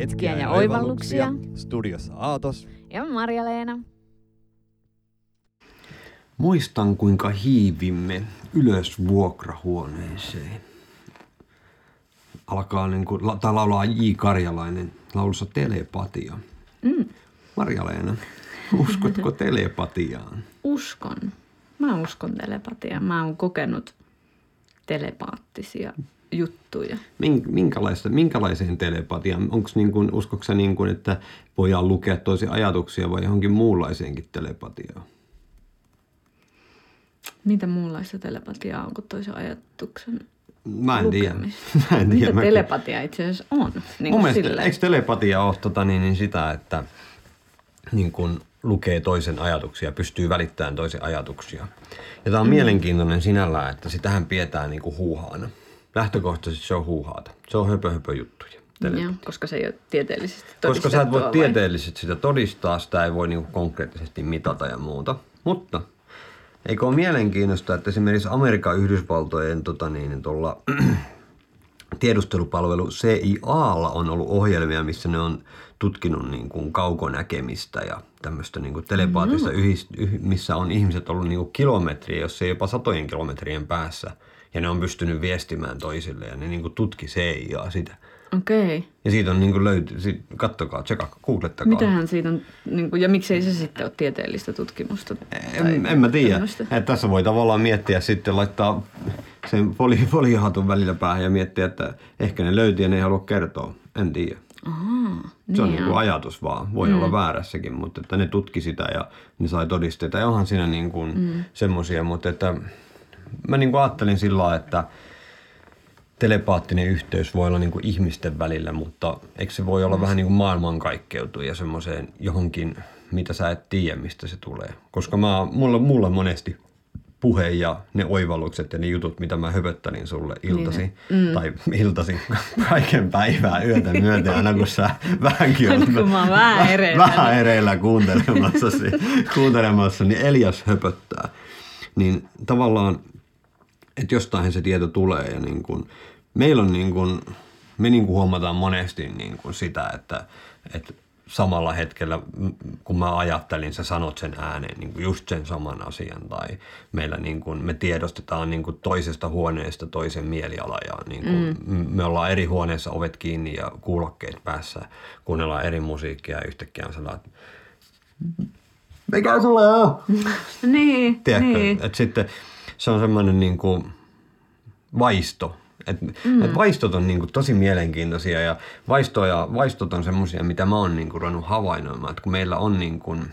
hetkiä ja oivalluksia. Studiossa Aatos. Ja Marja-Leena. Muistan, kuinka hiivimme ylös vuokrahuoneeseen. Alkaa niin kuin, tai laulaa J. Karjalainen laulussa Telepatia. Mm. Marja-Leena, uskotko telepatiaan? Uskon. Mä uskon telepatiaan. Mä oon kokenut telepaattisia juttuja. Minkälaista, minkälaiseen telepatiaan? Onko niin kuin, uskoksa niin kuin, että voidaan lukea toisia ajatuksia vai johonkin muunlaiseenkin telepatiaan? Mitä muunlaista telepatiaa on kuin toisen ajatuksen Mä en tiedä. Mä en tiedä. Mitä telepatia itse asiassa on? Niin Mun mielestä, eikö telepatia ole tota, niin, niin sitä, että niin kuin lukee toisen ajatuksia, pystyy välittämään toisen ajatuksia. Ja tämä on mm. mielenkiintoinen sinällään, että sitähän pidetään niin kuin huuhaana. Lähtökohtaisesti se on huuhaata. Se on höpö, höpö juttuja. Joo, koska se ei ole tieteellisesti Koska sä et voi vai? tieteellisesti sitä todistaa, sitä ei voi niin kuin konkreettisesti mitata ja muuta. Mutta Eikö ole mielenkiintoista, että esimerkiksi Amerikan Yhdysvaltojen tota niin, tuolla, tiedustelupalvelu CIAlla on ollut ohjelmia, missä ne on tutkinut niin kuin kaukonäkemistä ja tämmöistä niin kuin telepaatista, mm. yhis, yh, missä on ihmiset ollut niin kuin kilometriä, jos ei jopa satojen kilometrien päässä. Ja ne on pystynyt viestimään toisille ja ne niin kuin tutki CIA sitä. Okei. Okay. Ja siitä on niin löyty, kattokaa, tsekkaa, googlettakaa. Mitähän siitä on, niin kuin, ja miksei se sitten ole tieteellistä tutkimusta? En, en mä tiedä. Tässä voi tavallaan miettiä sitten, laittaa sen foli, foliahatun välillä päähän ja miettiä, että ehkä ne löytyy ja ne ei halua kertoa. En tiedä. Aha, se on niin kuin ajatus vaan. Voi mm. olla väärässäkin, mutta että ne tutki sitä ja ne sai todisteita. Ja onhan siinä niin kuin mm. semmoisia, mutta että mä niin kuin ajattelin sillä että – telepaattinen yhteys voi olla niin kuin ihmisten välillä, mutta eikö se voi olla mm. vähän niin kuin maailmankaikkeutua ja semmoiseen johonkin, mitä sä et tiedä, mistä se tulee. Koska mä, mulla, mulla monesti puhe ja ne oivallukset ja ne jutut, mitä mä höpöttelin sulle iltasi, niin. mm. tai iltasi kaiken päivää yötä myöten, aina kun sä vähänkin olet kun mä vähän ereillä. Vähän ereillä kuuntelemassa, kuuntelemassa, niin Elias höpöttää. Niin tavallaan että jostain se tieto tulee ja niin kuin, meillä on niin kuin, me niin kuin huomataan monesti niin kuin sitä, että, että samalla hetkellä, kun mä ajattelin, sä sanot sen ääneen niin kuin just sen saman asian. Tai meillä niin kuin, me tiedostetaan niin kuin toisesta huoneesta toisen mieliala ja niin kuin, mm. me ollaan eri huoneessa ovet kiinni ja kuulokkeet päässä, kuunnellaan eri musiikkia ja yhtäkkiä on sellainen, mikä sulle on? niin, Tiedätkö, niin. että sitten se on semmoinen niin kuin vaisto. Et, mm. et vaistot on niin kuin tosi mielenkiintoisia ja vaistoja, vaistot on semmoisia, mitä mä oon niin kuin ruvennut havainnoimaan. Että kun meillä on niin kuin,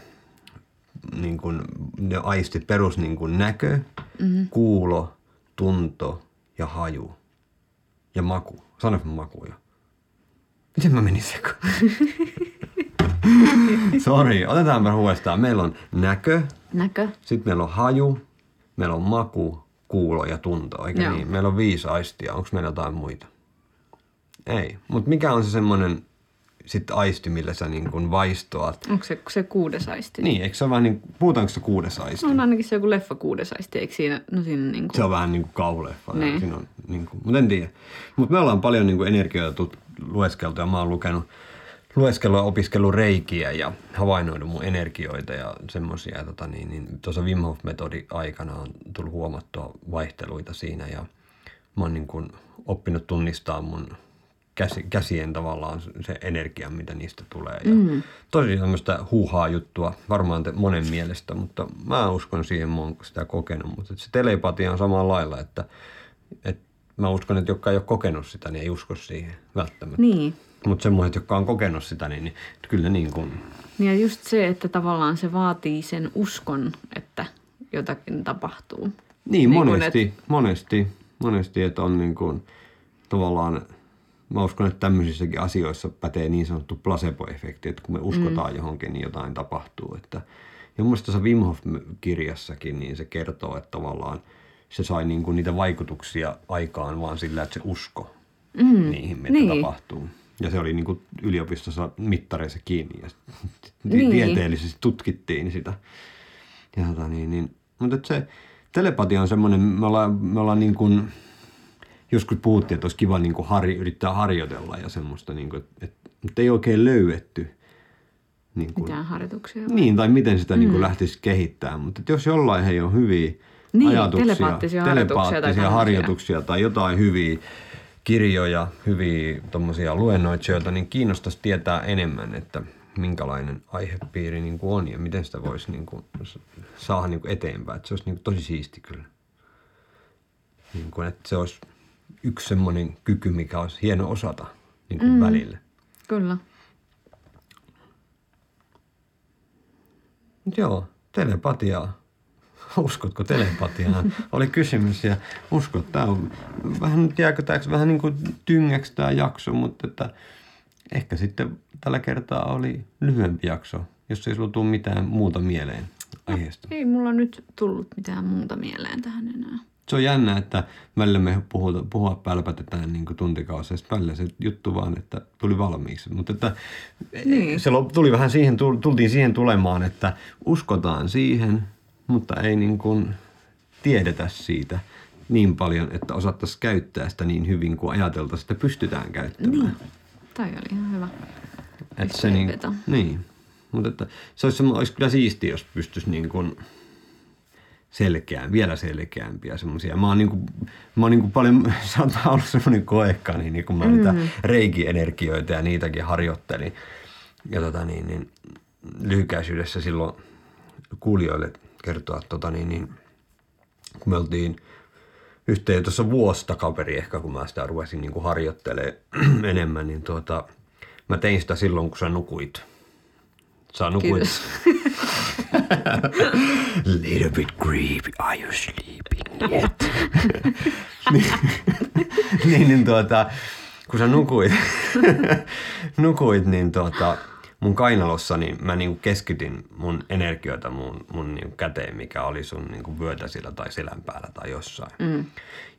niin kuin ne aistit, perus niin kuin näkö, mm-hmm. kuulo, tunto ja haju ja maku. Sanoinko maku jo? Miten mä menin sekaan? Sori, otetaanpa uudestaan. Meillä on näkö. Näkö. Sitten meillä on haju meillä on maku, kuulo ja tunto, eikä Joo. niin? Meillä on viisi aistia. Onko meillä jotain muita? Ei. Mutta mikä on se semmoinen sitten aisti, millä sä niin kuin vaistoat? Onko se se kuudes aisti? Niin, eikö se ole vähän niin, puhutaanko se kuudes aisti? No on ainakin se joku leffa kuudes aisti, eikö siinä, no siinä niin kuin... Se on vähän niin kuin kauleffa. Niin. Siinä on, niin kuin, mutta en tiedä. Mutta me ollaan paljon niin kuin energioita lueskeltu ja mä oon lukenut lueskellut ja opiskellut reikiä ja havainnoinut mun energioita ja semmoisia. Tota, niin, niin, tuossa Wim Hof-metodi aikana on tullut huomattua vaihteluita siinä ja mä oon niin kuin oppinut tunnistaa mun käsi, käsien tavallaan se energia, mitä niistä tulee. Ja mm. Tosi tämmöistä huuhaa juttua varmaan te, monen mielestä, mutta mä uskon siihen, mä oon sitä kokenut. Mutta se telepatia on samalla lailla, että, että mä uskon, että jotka ei ole kokenut sitä, niin ei usko siihen välttämättä. Niin. Mutta semmoiset, jotka on kokenut sitä, niin, niin kyllä niin kuin... Niin ja just se, että tavallaan se vaatii sen uskon, että jotakin tapahtuu. Niin, niin monesti, et... monesti, monesti, että on niin kuin, tavallaan, mä uskon, että tämmöisissäkin asioissa pätee niin sanottu placebo-efekti, että kun me uskotaan mm. johonkin, niin jotain tapahtuu. Että, ja mun se Wim Hof-kirjassakin, niin se kertoo, että tavallaan se sai niin kuin niitä vaikutuksia aikaan vaan sillä, että se usko mm. niihin, mitä niin. tapahtuu. Ja se oli niin kuin yliopistossa mittareissa kiinni ja niin. tieteellisesti tutkittiin sitä. Ja tota niin, niin, mutta se telepatia on semmoinen, me ollaan, me ollaan niin kuin, joskus puhuttiin, että olisi kiva niin kuin harri, yrittää harjoitella ja semmoista, niin kuin, että, mutta ei oikein löydetty. Niin kuin, Mitään harjoituksia. Niin, tai miten sitä mm. niin kuin lähtisi kehittämään. Mutta että jos jollain he on hyviä niin, ajatuksia, telepaattisia, telepaattisia harjoituksia, tai, harjoituksia tai jotain hyviä kirjoja, hyviä luennoitsijoita, niin kiinnostaisi tietää enemmän, että minkälainen aihepiiri niin kuin on ja miten sitä voisi niin kuin, saada niin kuin eteenpäin. Että se olisi niin kuin, tosi siisti kyllä. Niin kuin, että se olisi yksi semmoinen kyky, mikä olisi hieno osata niin kuin mm. välillä. Kyllä. Joo, telepatiaa. Uskotko telepatiaan? Oli kysymys ja uskot. Tämä on vähän, jääkö tämä vähän niin kuin tyngäksi tämä jakso, mutta että ehkä sitten tällä kertaa oli lyhyempi jakso, jos ei sulla tule mitään muuta mieleen aiheesta. Ei mulla nyt tullut mitään muuta mieleen tähän enää. Se on jännä, että välillä me puhuta, puhua pälpätetään niin tuntikausia, sitten välillä se juttu vaan, että tuli valmiiksi. Mutta että niin. se tuli vähän siihen, tultiin siihen tulemaan, että uskotaan siihen, mutta ei niin kuin tiedetä siitä niin paljon, että osattaisiin käyttää sitä niin hyvin kuin ajateltaisiin, että pystytään käyttämään. Niin. Toi oli ihan hyvä. Että se niin, niin. Mutta että se olisi, olisi kyllä siistiä, jos pystyisi niin kuin selkeään, vielä selkeämpiä semmoisia. Mä oon, niin kuin, mä oon niin kuin paljon, saattaa olla semmoinen koekka, niin, niin kun mä mm. niitä reikienergioita ja niitäkin harjoittelin. Ja tota niin, niin lyhykäisyydessä silloin kuulijoille kertoa, tota niin, niin, kun me oltiin yhteen tuossa vuosi takaperi ehkä, kun mä sitä ruvesin niin kuin harjoittelemaan enemmän, niin tuota, mä tein sitä silloin, kun sä nukuit. Sä nukuit. Little bit creepy, are you sleeping yet? niin, niin, niin tuota, kun sä nukuit, nukuit niin tuota, mun kainalossa niin mä niinku keskityn mun energioita mun, mun niinku käteen, mikä oli sun niinku vyötäsillä tai selän päällä tai jossain. Mm.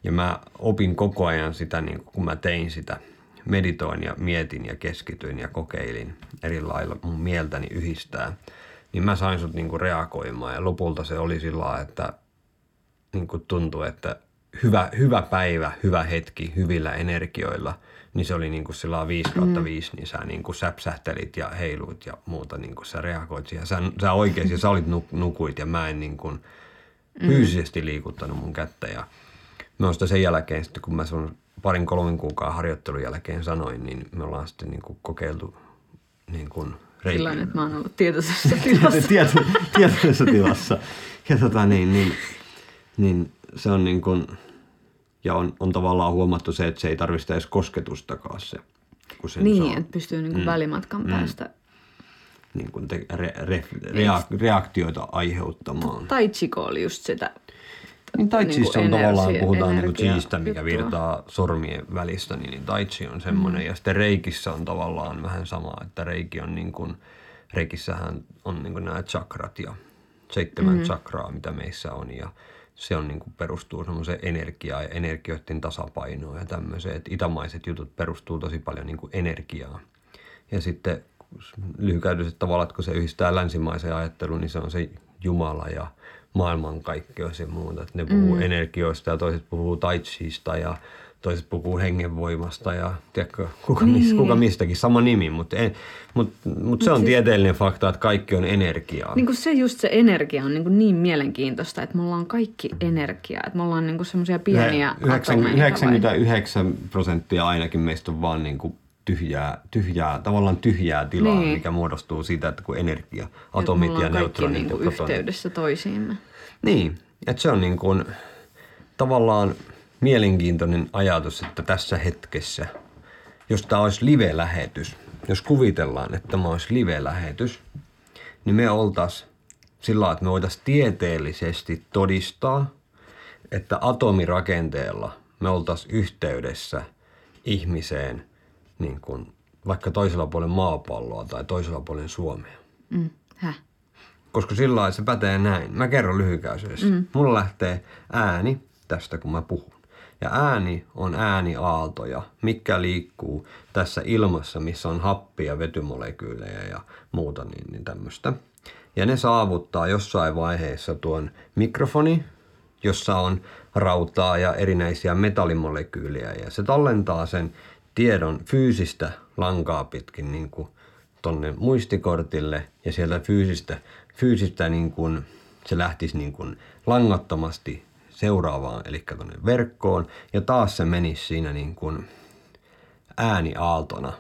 Ja mä opin koko ajan sitä, niinku, kun mä tein sitä, meditoin ja mietin ja keskityin ja kokeilin eri lailla mun mieltäni yhdistää, niin mä sain sut niinku reagoimaan. Ja lopulta se oli sillä että niinku tuntui, että hyvä, hyvä päivä, hyvä hetki, hyvillä energioilla – niin se oli niin kuin sillä 5 kautta mm. 5, niin sä niin kuin säpsähtelit ja heiluit ja muuta, niin kuin sä reagoit siihen. Sä, sä oikeasti, sä olit nuk, nukuit ja mä en niin kuin mm. fyysisesti liikuttanut mun kättä ja me on sen jälkeen sitten, kun mä sun parin kolmen kuukauden harjoittelun jälkeen sanoin, niin me ollaan sitten niin kuin kokeiltu niin kuin reik... Sillä että mä oon ollut tietoisessa tilassa. Tieto, tietoisessa tilassa. Ja tota niin, niin, niin se on niin kuin, ja on, on tavallaan huomattu se, että se ei tarvitse edes kosketustakaan se. Kun sen niin, saa. että pystyy niin kuin mm. välimatkan mm. päästä niin kuin te, re, re, reak, reaktioita aiheuttamaan. Tai oli just sitä niin tai niin on tavallaan, puhutaan niin chiistä, mikä juttua. virtaa sormien välistä, niin, niin tai on semmoinen. Mm. Ja sitten reikissä on tavallaan vähän sama, että reiki on niin kuin, reikissähän on niin kuin nämä chakrat ja seitsemän mm. chakraa, mitä meissä on. Ja se on niin kuin perustuu semmoiseen energiaan ja energioiden tasapainoon ja tämmöiseen. Että itämaiset jutut perustuu tosi paljon niin kuin energiaan. Ja sitten lyhykäytöiset tavalla, että kun se yhdistää länsimaisen ajattelun, niin se on se Jumala ja maailmankaikkeus ja muuta. Että ne puhuu mm. energioista ja toiset puhuu taitsista ja toiset puhuu hengenvoimasta ja tiedätkö, kuka, niin. mis, kuka mistäkin, sama nimi, mutta mut, mut se on siis, tieteellinen fakta, että kaikki on energiaa. Niin kuin se just se energia on niin, kuin niin mielenkiintoista, että me ollaan kaikki energiaa, että me ollaan niin semmoisia pieniä 90, 99 prosenttia ainakin meistä on vaan niin kuin tyhjää, tyhjää, tavallaan tyhjää tilaa, niin. mikä muodostuu siitä, että kun energia, atomit ja, ja neutronit niin ja yhteydessä toisiimme. Niin, että se on niin kuin tavallaan mielenkiintoinen ajatus, että tässä hetkessä, jos tämä olisi live-lähetys, jos kuvitellaan, että tämä olisi live-lähetys, niin me oltaisiin sillä että me voitaisiin tieteellisesti todistaa, että atomirakenteella me oltaisiin yhteydessä ihmiseen niin kuin vaikka toisella puolen maapalloa tai toisella puolen Suomea. Mm. Häh? Koska sillä se pätee näin. Mä kerron lyhykäisyydessä. Mm. Mulla lähtee ääni tästä, kun mä puhun. Ja ääni on ääniaaltoja, mikä liikkuu tässä ilmassa, missä on happia, vetymolekyylejä ja muuta niin, niin tämmöistä. Ja ne saavuttaa jossain vaiheessa tuon mikrofoni, jossa on rautaa ja erinäisiä metallimolekyylejä ja se tallentaa sen tiedon fyysistä lankaa pitkin niin kuin tonne muistikortille ja sieltä fyysistä, fyysistä niin kuin, se lähtisi niin kuin langattomasti seuraavaan, eli tuonne verkkoon ja taas se menisi siinä niin kuin ääniaaltona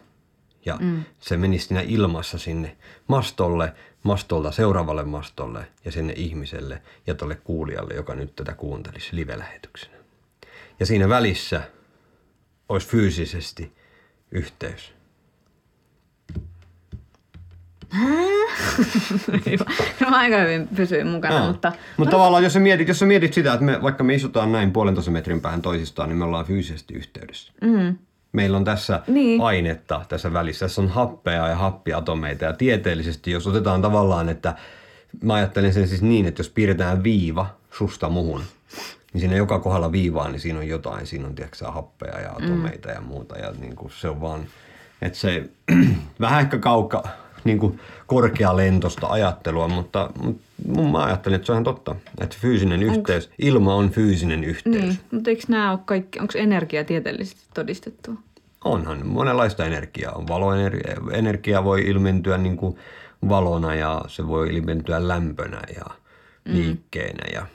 ja mm. se menisi siinä ilmassa sinne mastolle, mastolta seuraavalle mastolle ja sinne ihmiselle ja tuolle kuulijalle, joka nyt tätä kuuntelisi live-lähetyksenä. Ja siinä välissä olisi fyysisesti yhteys. Mä aika hyvin pysyin mukana, no. mutta... Mutta tavallaan jos sä, mietit, jos sä mietit sitä, että me, vaikka me istutaan näin puolentoista metrin päähän toisistaan, niin me ollaan fyysisesti yhteydessä. Mm. Meillä on tässä niin. ainetta tässä välissä. Tässä on happea ja happiatomeita. Ja tieteellisesti, jos otetaan tavallaan, että mä ajattelen sen siis niin, että jos piirretään viiva susta muhun, niin siinä joka kohdalla viivaa, niin siinä on jotain. Siinä on tiedätkö, happea ja atomeita mm. ja muuta. Ja niin kuin se on vaan, että se vähän ehkä kauka, niin kuin korkealentosta ajattelua, mutta, mutta mä ajattelen, että se on ihan totta, että fyysinen onks, yhteys, ilma on fyysinen yhteys. Niin, mutta eikö nämä ole kaikki, onko energia tieteellisesti todistettu? Onhan, monenlaista energiaa on. Valoenergia energia voi ilmentyä niin kuin valona ja se voi ilmentyä lämpönä ja mm. liikkeenä ja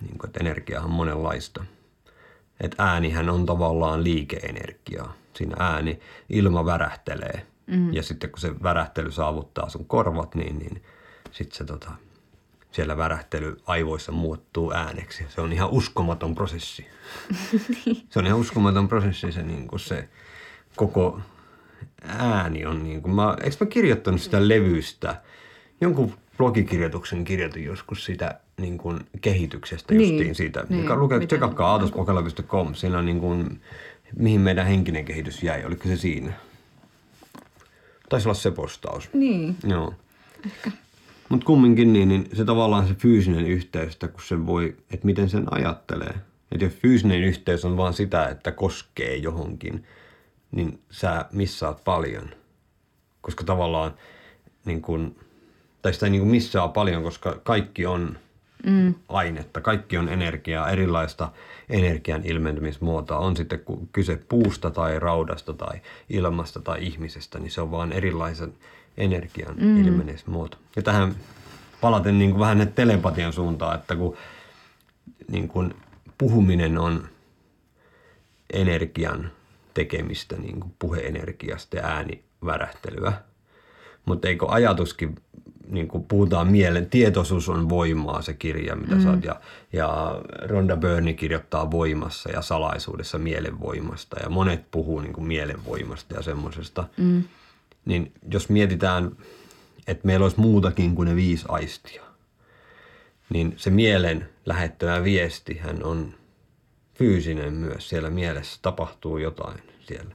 niin kuin, että energiahan on monenlaista. Että äänihän on tavallaan liikeenergiaa. Siinä ääni, ilma värähtelee – Mm. Ja sitten kun se värähtely saavuttaa sun korvat, niin, niin sitten se tota, siellä värähtely aivoissa muuttuu ääneksi. Se on ihan uskomaton prosessi. se on ihan uskomaton prosessi se, niin kuin se koko ääni on niin kuin, mä, eikö mä kirjoittanut sitä levystä, jonkun blogikirjoituksen kirjoitin joskus sitä niin kuin kehityksestä niin, justiin siitä, niin, mikä lukee, tsekakkaa aatospokala.com, siinä on niin kuin, mihin meidän henkinen kehitys jäi, oliko se siinä? Taisi olla se postaus. Niin. Joo. Ehkä. Mutta kumminkin niin, niin se tavallaan se fyysinen yhteys, että kun se voi, että miten sen ajattelee. Että jos fyysinen yhteys on vaan sitä, että koskee johonkin, niin sä missaat paljon. Koska tavallaan niin kun, tai sitä ei niin missaa paljon, koska kaikki on mm. ainetta, kaikki on energiaa, erilaista energian ilmentymismuotoa. On sitten kyse puusta tai raudasta tai ilmasta tai ihmisestä, niin se on vaan erilaisen energian mm. ilmenemismuoto. Ja tähän palaten niin kuin vähän telepatian suuntaan, että kun niin kuin puhuminen on energian tekemistä, niin kuin puheenergiasta ja äänivärähtelyä. Mutta eikö ajatuskin niin kuin puhutaan mielen, tietoisuus on voimaa se kirja, mitä mm. sä oot, ja, ja Ronda Byrne kirjoittaa voimassa ja salaisuudessa mielenvoimasta, ja monet puhuu niin kuin mielenvoimasta ja semmoisesta. Mm. Niin jos mietitään, että meillä olisi muutakin kuin ne viisi aistia, niin se mielen lähettämä viesti hän on fyysinen myös. Siellä mielessä tapahtuu jotain siellä.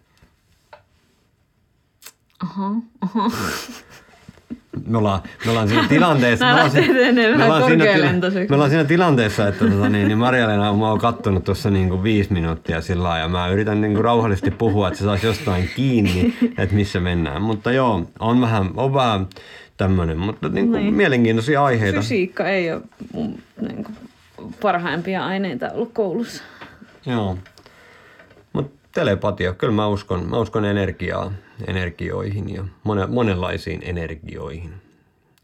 Aha, aha me ollaan, me ollaan siinä tilanteessa, me ollaan, siinä, me, ollaan siinä, me ollaan siinä tilanteessa, että tota, niin, niin Marja-Leena mä oon kattonut tuossa niin kuin viisi minuuttia sillä ja mä yritän niin kuin rauhallisesti puhua, että se saisi jostain kiinni, että missä mennään. Mutta joo, on vähän, on vähän tämmöinen, mutta niin kuin niin. mielenkiintoisia aiheita. Fysiikka ei ole mun niin kuin, parhaimpia aineita ollut koulussa. Joo. Telepatia, kyllä mä uskon, mä uskon energiaa energioihin ja monen, monenlaisiin energioihin.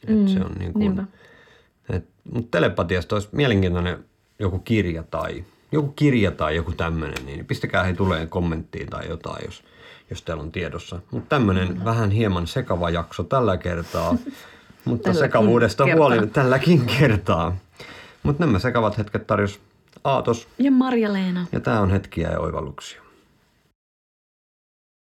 Mm, et se on niin kuin, et, mutta telepatiasta olisi mielenkiintoinen joku kirja tai joku kirja tai joku tämmöinen, niin pistäkää he tulee kommenttiin tai jotain, jos, jos teillä on tiedossa. Mutta tämmöinen mm. vähän hieman sekava jakso tällä kertaa, mutta sekavuudesta huolimatta tälläkin kertaa. Mutta nämä sekavat hetket tarjos Aatos. Ja Marja-Leena. Ja tämä on hetkiä ja oivalluksia.